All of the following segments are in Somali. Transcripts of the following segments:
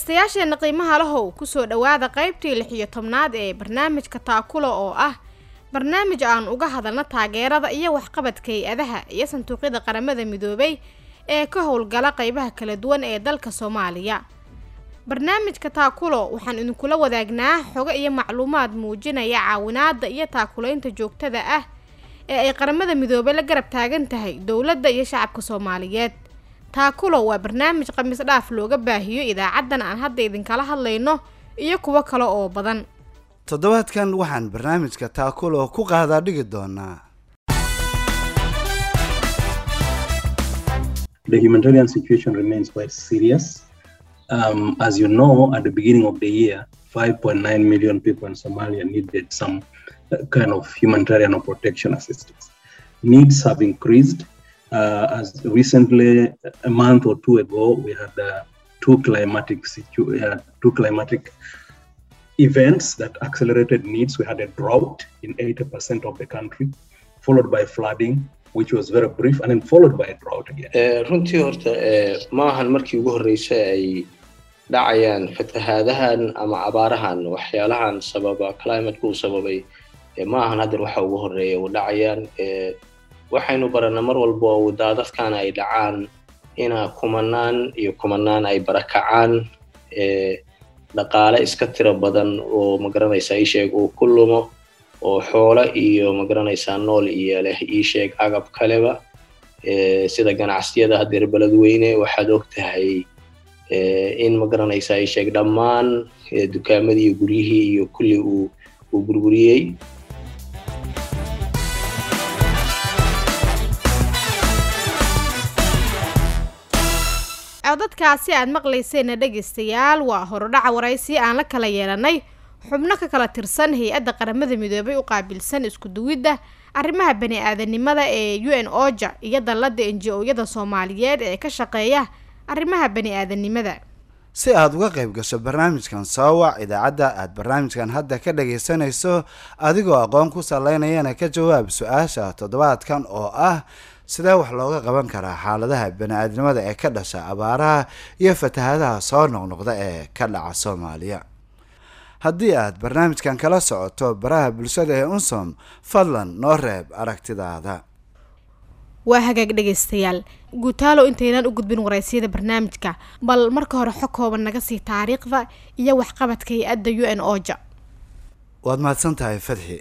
dhegaystayaasheenna qiimaha lahow ku soo dhowaada qaybtii lix iyo tobnaad ee barnaamijka taakula oo ah barnaamij aan uga hadalno taageerada iyo waxqabadka hay'adaha iyo sanduuqyada qaramada midoobay ee ka howlgala qaybaha kala duwan ee dalka soomaaliya. Barnaamijka taakulo waxaan idinkula wadaagnaa xogo iyo macluumaad muujinaya caawinaada iyo taakulaynta joogtada ah ee ay qaramada midoobay la garab taagan tahay dowladda iyo shacabka soomaaliyeed taakulo waa barnaamij khamiis dhaaf looga baahiyo idaacaddan aan hadda idinkala hadlayno iyo kuwo kale oo badan toddobaadkan waxaan barnaamijka taakulo ku qaadaa dhigi doonaa The humanitarian situation remains quite serious. Um, as you know, at the beginning of the year, 5.9 million people in Somalia needed some uh, kind of humanitarian or protection assistance. Needs have increased. Uh, as recently, a month or two ago, we had uh, two climatic situ- uh, two climatic events that accelerated needs. We had a drought in 80% of the country, followed by flooding, which was very brief, and then followed by a drought again. runtii horta maahan markii ugu horreysay ay dhacayaan fatahaadahan ama abaarahan waxyaalahan sababa climateka uu sababay maahan haddan waxa ugu horreeya uu dhacayaan waxaynu baranaa mar walba oo ay dhacaan ina kumanaan iyo kumanaan ay barakacaan dhaqaale iska tiro badan oo ma garanaysaa iisheeg uu ku lumo oo xoolo iyo ma garanaysaa nool iyo leh iisheeg agab kaleba sida ganacsiyada hadeer beledweyne waxaad og tahay in ma garanaysaa iisheeg dhammaan dukaamadii iyo guryihii iyo kulli uu uu codadkaasi aad maqlayseena dhegaystayaal waa horudhaca waraysi aan la kala yeelanay. Xubno ka kala tirsan hay'adda qaramada midoobay u qaabilsan isku duwidda arrimaha bani-aadanimada ee u n oja iyo dallada enji-oyada soomaaliyeed ee ka shaqeeya arrimaha bani-aadanimada. Si aada uga qayb gasho barnaamijkan soo wac idaacadda aada barnaamijkan hadda ka dhagaysanayso adigoo aqoon ku salaynayana ka jawaab su'aasha toddobaadkan oo ah sidee wax looga qaban karaa xaaladaha bani-aadnimada ee ka dhasha abaaraha iyo fatahadaha soo noqnoqda ee ka dhaca soomaaliya. Haddii aad barnaamijkan kala socoto baraha bulshada ee unsom fadlan noo reeb aragtidaada. Waa hagaag dhegaystayaal. Guutaalo intaynaan u gudbin waraysyada barnaamijka bal marka hore xog kooban naga sii taariikhda iyo waxqabadka hay'adda u n oja waad mahadsan tahay fadxi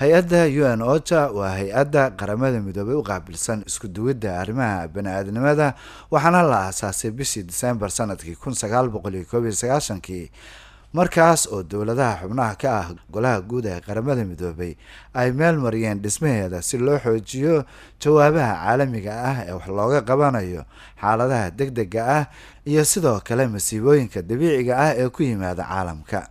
hay'adda u n oja waa hay'adda qaramada midoobay u qaabilsan isku duwidda arrimaha bani-aadnimada waxaana la aasaasay bishii disembar sannadkii kun sagaal boqol iyo koob iyo sagaashankii. Markaas oo dowladaha xubnaha ka ah golaha guud ee qaramada midoobay ay meel mariyeen dhismaheeda si loo xoojiyo jawaabaha caalamiga ah ee wax looga qabanayo xaaladaha deg dega ah iyo sidoo kale masiibooyinka dabiiciga ah ee ku yimaada caalamka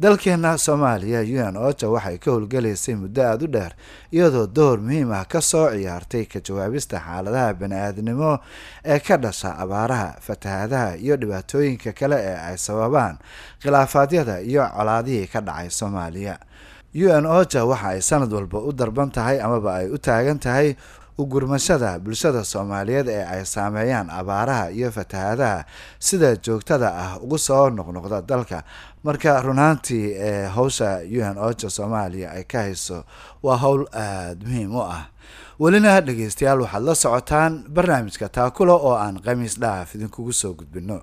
dalkeena soomaaliya u n oja waxay ka howlgalaysay muddo aada u dheer iyadoo door muhiim ah ka soo ciyaartay ka jawaabista xaaladaha bani-aadnimo ee ka dhasha abaaraha fatahadaha iyo dhibaatooyinka kale ee ay sababaan khilaafaadyada iyo colaadihii ka dhacay soomaaliya. U n oja waxa ay sanad walba u darban tahay amaba ay u taagan tahay ugurmashada bulshada soomaaliyeed ee ay saameeyaan abaaraha iyo fatahadaha sida joogtada ah ugu soo noqnoqda dalka. Marka runaantii ee howsha u n oja soomaaliya ay ka hayso waa howl aada muhiim u ah. Welina dhegeystayaal waxaad la socotaan barnaamijka taakulo oo aan khamiis dhaaf idinkugu soo gudbino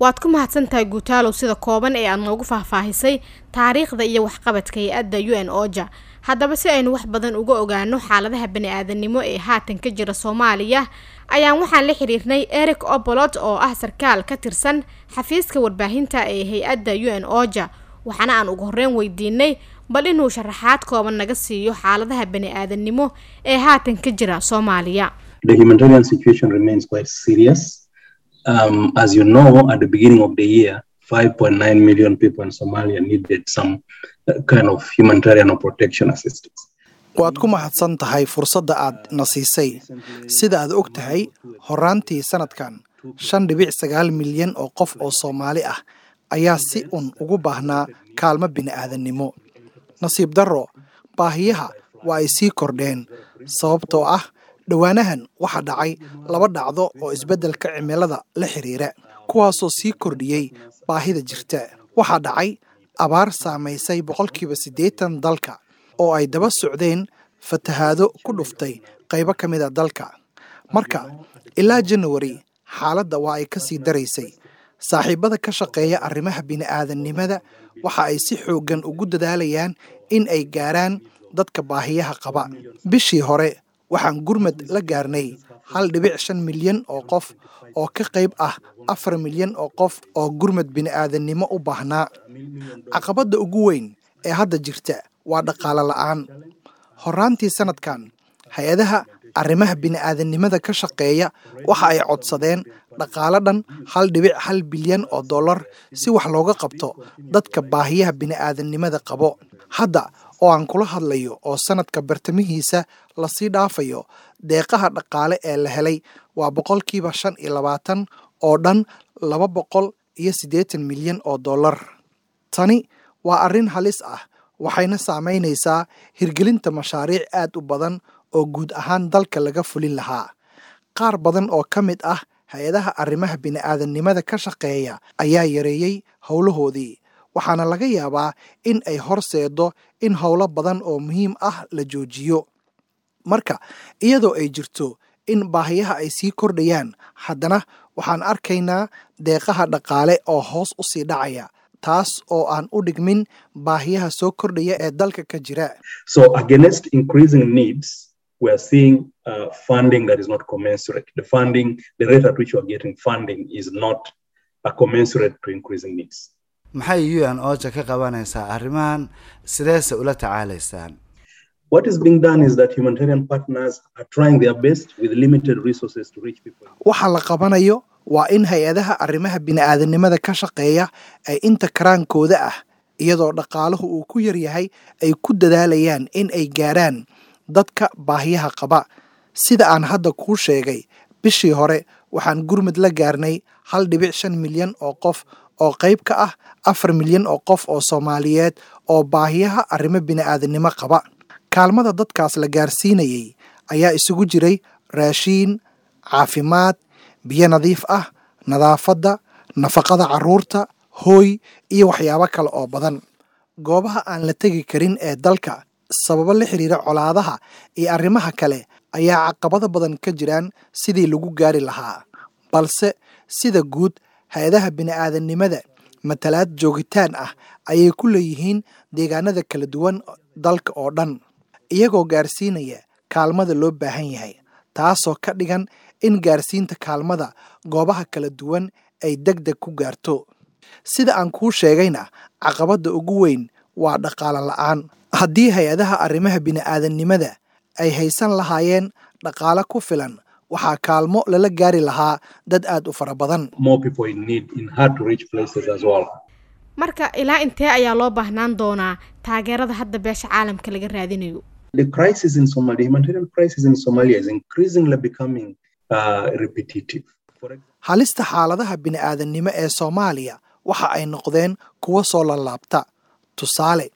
waad ku mahadsan tahay guutaalow sida kooban ee aad noogu faahfaahisay taariikhda iyo waxqabadka hay'adda u n oja haddaba si aynu wax badan uga ogaano xaaladaha bani-aadanimo ee haatan ka jira soomaaliya ayaan waxaan la xiriirnay eric obolot oo ah sarkaal ka tirsan xafiiska warbaahinta ee hay'adda u n oja waxaana aan ugu horreyn weydiinay bal inuu sharaxaad kooban naga siiyo xaaladaha bani-aadanimo ee haatan ka jira soomaaliya The humanitarian situation remains quite serious. As you know, at the beginning of the year, 5.9 million people in Somalia needed some kind of humanitarian protection assistance. waad ku mahadsan tahay fursadda aad na siisay sida aad og tahay horaantii sanadkan shan dhibic sagaal milyan oo qof oo soomaali ah ayaa si un ugu baahnaa kaalmo bini'aadannimo nasiib darro baahiyaha waa ay sii kordheen sababtoo ah dhowaanahan waxaa dhacay laba dhacdo oo isbeddelka cimilada la xiriira kuwaasoo sii kordhiyey baahida jirta waxaa dhacay abaar saamaysay boqolkiiba siddeetan dalka oo ay daba socdeen fatahaado ku dhuftay qaybo ka mid a dalka. Marka ilaa janawari xaaladda waa ay ka sii daraysay. Saaxiibada ka shaqeeya arrimaha bini'aadannimada waxa ay si xooggan ugu dadaalayaan in ay gaaraan dadka baahiyaha qaba. Bishii hore waxaan gurmad la gaarnay hal dhibic shan milyan oo qof oo ka qayb ah afar milyan oo qof oo gurmad bini'aadannimo u baahnaa caqabadda ugu weyn ee hadda jirta waa dhaqaale la'aan. Horraantii sanadkan hay'adaha arrimaha bini'aadannimada ka shaqeeya waxa ay codsadeen dhaqaale dhan hal dhibic hal bilyan oo dollar si wax looga qabto dadka baahiyaha bini'aadannimada qabo. Hadda oo aan kula hadlayo oo sanadka bartamihiisa la sii dhaafayo deeqaha dhaqaale ee la helay waa boqolkiiba shan iyo labaatan oo dhan laba boqol iyo siddeetan milyan oo dollar. Tani waa arrin halis ah waxayna saamaynaysaa hirgelinta mashaariic aad u badan oo guud ahaan dalka laga fulin lahaa. Qaar badan oo ka mid ah hay'adaha arrimaha bini'aadannimada ka shaqeeya ayaa yareeyey howlahoodii waxaana laga yaabaa in ay horseedo in howlo badan oo muhiim ah la joojiyo. Marka iyadoo ay jirto in baahiyaha ay sii kordhayaan haddana waxaan arkaynaa deeqaha dhaqaale oo hoos u sii dhacaya taas oo aan u dhigmin baahiyaha soo kordhaya ee dalka ka jira Maxay u n oja ka qabanaysaa arrimahan? Sideese ula tacaalaysaan What is being done is that humanitarian partners are trying their best with limited resources to reach people. waxa la qabanayo waa in hay'adaha arrimaha bini'aadanimada ka shaqeeya ay inta karaankooda ah iyadoo dhaqaaluhu uu ku yar yahay ay ku dadaalayaan in ay gaaraan dadka baahiyaha qaba. Sida aan hadda kuu sheegay bishii hore waxaan gurmud la gaarnay hal dhibic shan milyan oo qof oo qayb ka ah afar milyan oo qof oo soomaaliyeed oo baahiyaha arrimo bini'aadanimo qaba. Kaalmada dadkaas la gaarsiinayay ayaa isugu jiray raashiin caafimaad biyo nadiif ah nadaafadda nafaqada carruurta hooy iyo waxyaabo kale oo badan. Goobaha aan la tegi karin ee dalka sababo la xiriira colaadaha iyo arrimaha kale ayaa caqabado badan ka jiraan sidii lagu gaari lahaa balse sida guud hay'adaha bini'aadannimada matalaad joogitaan ah ayay ku leeyihiin deegaanada kala duwan dalka oo dhan iyagoo gaarsiinaya kaalmada loo baahan yahay taasoo ka dhigan in gaarsiinta kaalmada goobaha kala duwan ay deg deg ku gaarto. Sida aan kuu sheegayna caqabadda ugu weyn waa dhaqaale la'aan. Haddii hay'adaha arrimaha bini'aadannimada ay haysan lahaayeen dhaqaale ku filan waxaa kaalmo lala gaari lahaa dad aad u fara badan. Marka ilaa intee ayaa loo baahnaan doonaa taageerada hadda beesha caalamka laga raadinayo? Uh, halista xaaladaha bini'aadannimo ee soomaaliya waxa ay noqdeen kuwo soo laalaabta tusaale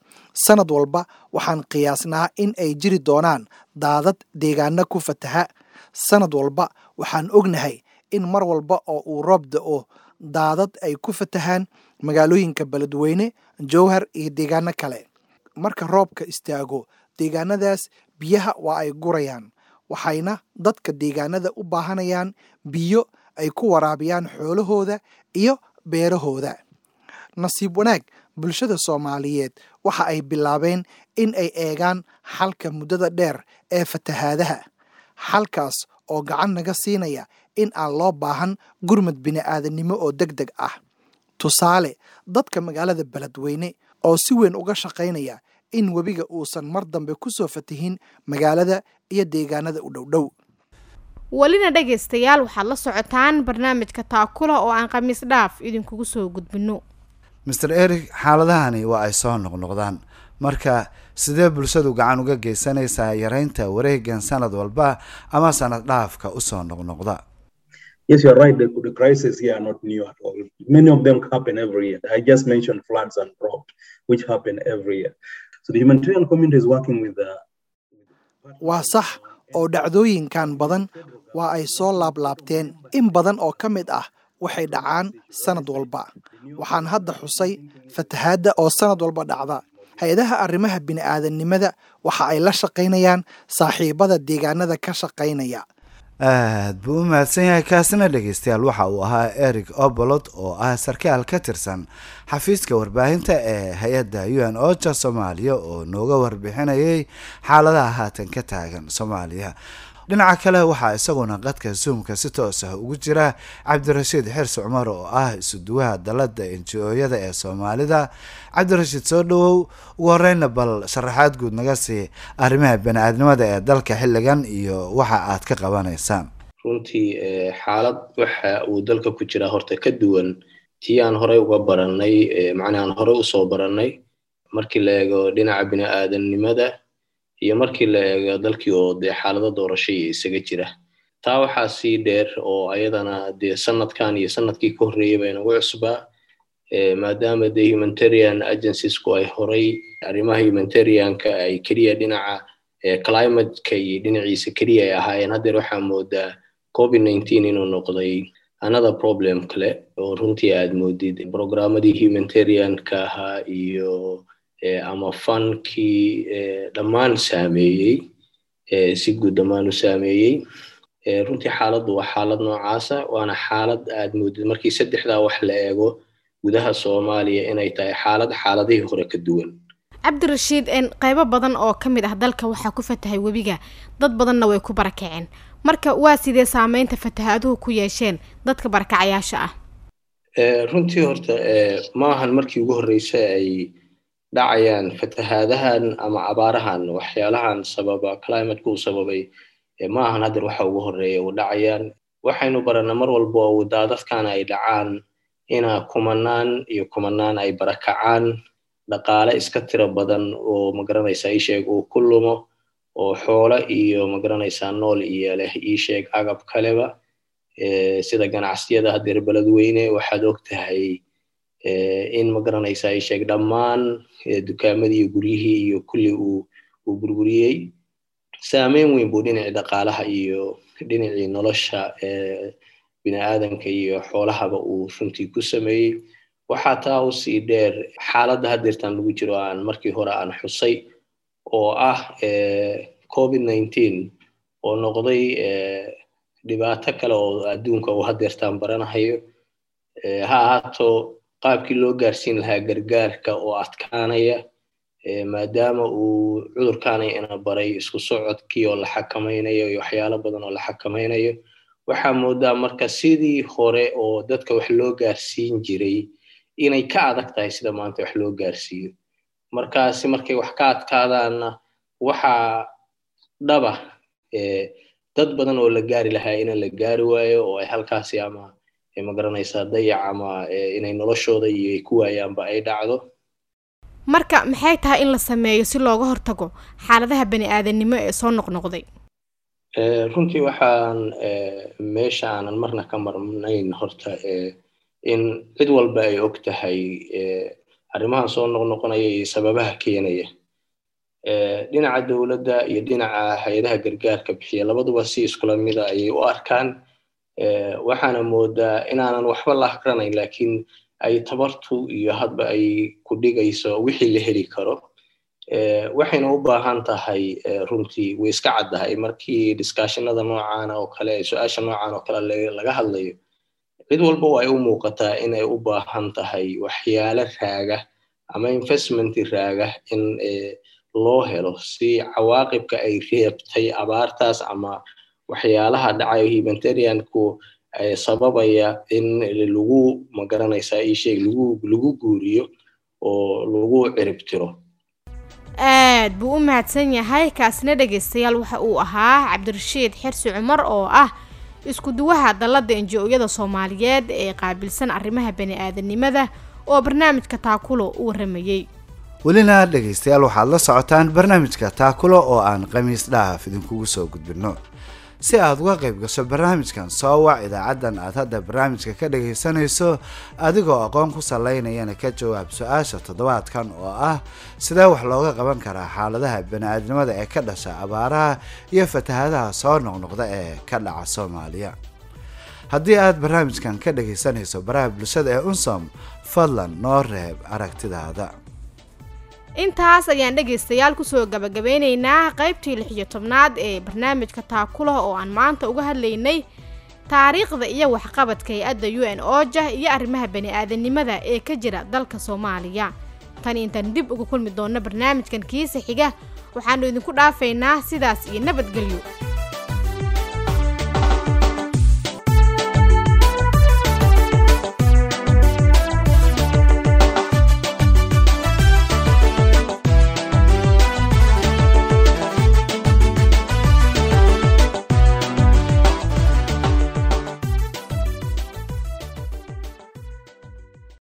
sanad walba waxaan qiyaasnaa in ay jiri doonaan daadad deegaano ku fataha sanad walba waxaan ognahay in mar walba oo uu roob da'o daadad ay ku fatahaan magaalooyinka beledweyne jowhar iyo deegaano kale. Marka roobka istaago deegaanadaas biyaha waa ay gurayaan waxayna dadka deegaanada u baahanayaan biyo ay ku waraabiyaan xoolahooda iyo beerahooda. Nasiib wanaag bulshada soomaaliyeed waxa ay bilaabeen in ay eegaan xalka muddada dheer ee fatahaadaha xalkaas oo gacan naga siinaya in aan loo baahan gurmad bini'aadanimo oo deg deg ah. Tusaale dadka magaalada beledweyne oo si weyn uga shaqaynaya in webiga uusan mar dambe ku soo fatihin magaalada iyo deegaanada u dhowdhow welina dhegaystayaal waxaad la socotaan barnaamijka taakula oo aan khamiis dhaaf idinkugu soo gudbinno. Master eric xaaladahani waa ay soo noqnoqdaan. Marka sidee bulshadu gacan uga geysanaysaa yareynta wareegan sanad walba ama sanad dhaafka u soo noqnoqda Yes, you're right. The, the crises here are not new at all. Many of them happen every year. I just mentioned floods and drought, which happen every year. So the humanitarian community is working with the waa sax oo dhacdooyinkan badan waa ay soo laablaabteen in badan oo ka mid ah waxay dhacaan sanad walba waxaan hadda xusay fatahaadda oo sanad walba dhacda hay'adaha arrimaha bini'aadanimada waxa ay la shaqaynayaan saaxiibada deegaanada ka shaqaynaya. Aad buu u mahadsan yahay kaasina dhegeystayaal waxa uu ahaa eric obolod oo ah sarkaal ka tirsan xafiiska warbaahinta ee hay'adda u n ocha soomaaliya oo nooga warbixinayay xaaladaha haatan ka taagan soomaaliya dhinaca kale waxaa isaguna qadka zoomka si toos ah ugu jira cabdirashiid xirsi cumar oo ah isuduwaha dalada enji-ooyada ee soomaalida. Cabdirashiid soo dhawow ugu horeyna bal sharaxaad guud naga sii arrimaha bani-aadnimada ee dalka xilligan iyo waxa aad ka qabanaysaan. Runtii xaalad waxa uu dalka ku jiraa horta ka duwan tii aan horey uga baranay macnaa aan horey u soo baranay markii la eego dhinaca bini-aadamnimada iyo markii la eego dalkii oo dee xaalado doorashaya isaga jira. Taa waxaa sii dheer oo ayadana dee sanadkan iyo sannadkii ka horreeyay ba inagu cusbaa maadaama dee humanitarian agenciesku ay horay arrimaha humanitarianka ay keliya dhinaca climateka iyo dhinaciisa keliya ay ahaayeen. Haddeer waxaa moodaa covid nineteen inuu noqday another problem kale oo runtii aad moodid. Programmadii humanitarianka ahaa iyo ama fankii dhammaan saameeyey si guud dhammaan u saameeyey runtii xaaladdu waa xaalad noocaasa waana xaalad aad moodid. Markii saddexdaa wax la eego gudaha soomaaliya inay tahay xaalad xaaladihii hore ka duwan. Cabdirashiid qaybo badan oo ka mid ah dalka waxaa ku fatahay webiga. Dad badanna way ku barakaceen. Marka waa sidee saameynta fatahaaduhu ku yeesheen dadka barakacayaasha ah? Runtii horta maahan markii ugu horreysa ay dhacayaan fatahaadahan ama abaarahan waxyaalahan sababa climateka uu sababay maahan haddeer waxa ugu horreeya uu dhacayaan. Waxaynu barana mar walba oo daadadkan ay dhacaan ina kumanaan iyo kumanaan ay barakacaan dhaqaale iska tiro badan oo ma garanaysaa iisheeg uu ku lumo oo xoolo iyo ma garanaysaa nool iyo leh iisheeg agab kaleba. Sida ganacsiyada haddeer beledweyne waxaad og tahay in ma garanaysaa iisheeg dhammaan dukaamadii iyo guryihii iyo kulli uu burburiyey. Saameyn weyn buu dhinacii dhaqaalaha iyo dhinacii nolosha bini'aadanka iyo xoolahaba uu runtii ku sameeyey. Waxaa taa u sii dheer xaaladda haddeertan lagu jiro aan markii hore aan xusay oo ah covid nineteen oo noqday dhibaato kale oo adduunka uu haddeertaan baranahayo ha ahaato qaabkii loo gaarsiin lahaa gargaarka oo adkaanaya maadaama uu cudurkaanay ina baray isku socodkii oo la xakamaynayo iyo waxyaalo badan oo la xakamaynayo waxaa moodaa marka sidii hore oo dadka wax loo gaarsiin jiray inay ka adag tahay sida maanta wax loo gaarsiiyo. Markaasi markay wax ka adkaadaanna waxaa dhaba dad badan oo la gaari lahaa ina la gaari waayo oo ay halkaasi ama ma garanaysaa dayac ama inay noloshooda iyo ku waayaanba ay dhacdo? Marka maxay tahay in la sameeyo si looga hortago xaaladaha bani-aadanimo ee soo noqnoqday? Runtii waxaan meesha aanan marna ka marnayn horta in cid walba ay og tahay arrimahan soo noqnoqonaya iyo sababaha keenaya. Dhinaca dowladda iyo dhinaca hay'adaha gargaarka bixiya labaduba si iskula mida ayay u arkaan waxaana moodaa inaanan waxba la akranayn laakiin ay tabartu iyo hadba ay ku dhigayso wixii la heli karo. Waxayna u baahan tahay runtii way iska caddahay. Markii discussionada noocaana oo kale su'aasha noocan oo kale laga hadlayo cid walba oo ay u muuqataa inay u baahan tahay waxyaalo raaga ama investment raaga in loo helo si cawaaqibka ay reebtay abaartaas ama waxyaalaha dhacayo humanitarianku sababaya in lagu ma garanaysaa iisheeg lagu lagu guuriyo oo lagu ciribtiro. Aad buu u mahadsan yahay kaasina dhegaystayaal waxa uu ahaa cabdirashiid xirsi cumar oo ah isku duwaha dalladda enji-ooyada soomaaliyeed ee qaabilsan arrimaha bani-aadanimada oo barnaamijka taakulo u warramayey welina dhegaystayaal waxaad la socotaan barnaamijka taakulo oo aan khamiis dhaaf idinkugu soo gudbinno si aad uga qayb gasho barnaamijkan soo wac idaacaddan aad hadda barnaamijka ka dhagaysanayso adigoo aqoon ku salaynayana ka jawaab su'aasha toddobaadkan oo ah sidee wax looga qaban karaa xaaladaha bani-aadnimada ee ka dhasha abaaraha iyo fatahadaha soo noqnoqda ee ka dhaca soomaaliya? Haddii aad barnaamijkan ka dhagaysanayso baraha bulshada ee unsom fadlan noo reeb aragtidaada intaas ayaan dhegaystayaal ku soo gabagabeyneynaa qaybtii lix iyo tobnaad ee barnaamijka taakulaha oo aan maanta uga hadlaynay taariikhda iyo waxqabadka hay'adda u n oja iyo arrimaha bani-aadanimada ee ka jira dalka soomaaliya. Tan intaan dib uga kulmi doonno barnaamijkan kiisa xiga waxaannu idinku dhaafaynaa sidaas iyo nabadgelyo